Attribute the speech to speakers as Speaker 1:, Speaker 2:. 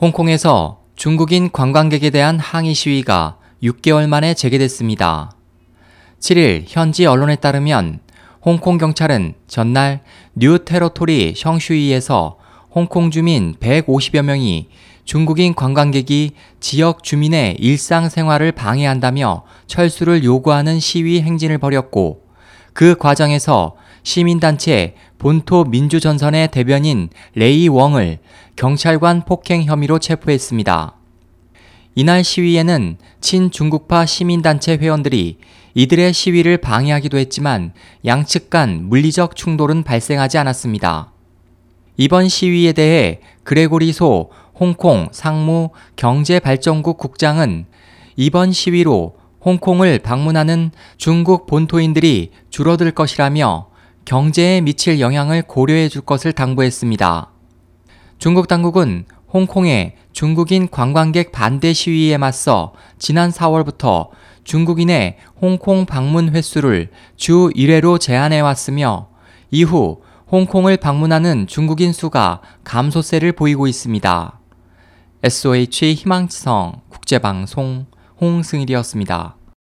Speaker 1: 홍콩에서 중국인 관광객에 대한 항의 시위가 6개월 만에 재개됐습니다. 7일 현지 언론에 따르면 홍콩 경찰은 전날 뉴 테러토리 성슈이에서 홍콩 주민 150여 명이 중국인 관광객이 지역 주민의 일상생활을 방해한다며 철수를 요구하는 시위 행진을 벌였고 그 과정에서 시민단체 본토 민주전선의 대변인 레이 웡을 경찰관 폭행 혐의로 체포했습니다. 이날 시위에는 친중국파 시민단체 회원들이 이들의 시위를 방해하기도 했지만 양측 간 물리적 충돌은 발생하지 않았습니다. 이번 시위에 대해 그레고리 소 홍콩 상무 경제발전국 국장은 이번 시위로 홍콩을 방문하는 중국 본토인들이 줄어들 것이라며 경제에 미칠 영향을 고려해 줄 것을 당부했습니다. 중국 당국은 홍콩의 중국인 관광객 반대 시위에 맞서 지난 4월부터 중국인의 홍콩 방문 횟수를 주 1회로 제한해 왔으며 이후 홍콩을 방문하는 중국인 수가 감소세를 보이고 있습니다. SOH 희망지성 국제방송 홍승일이었습니다.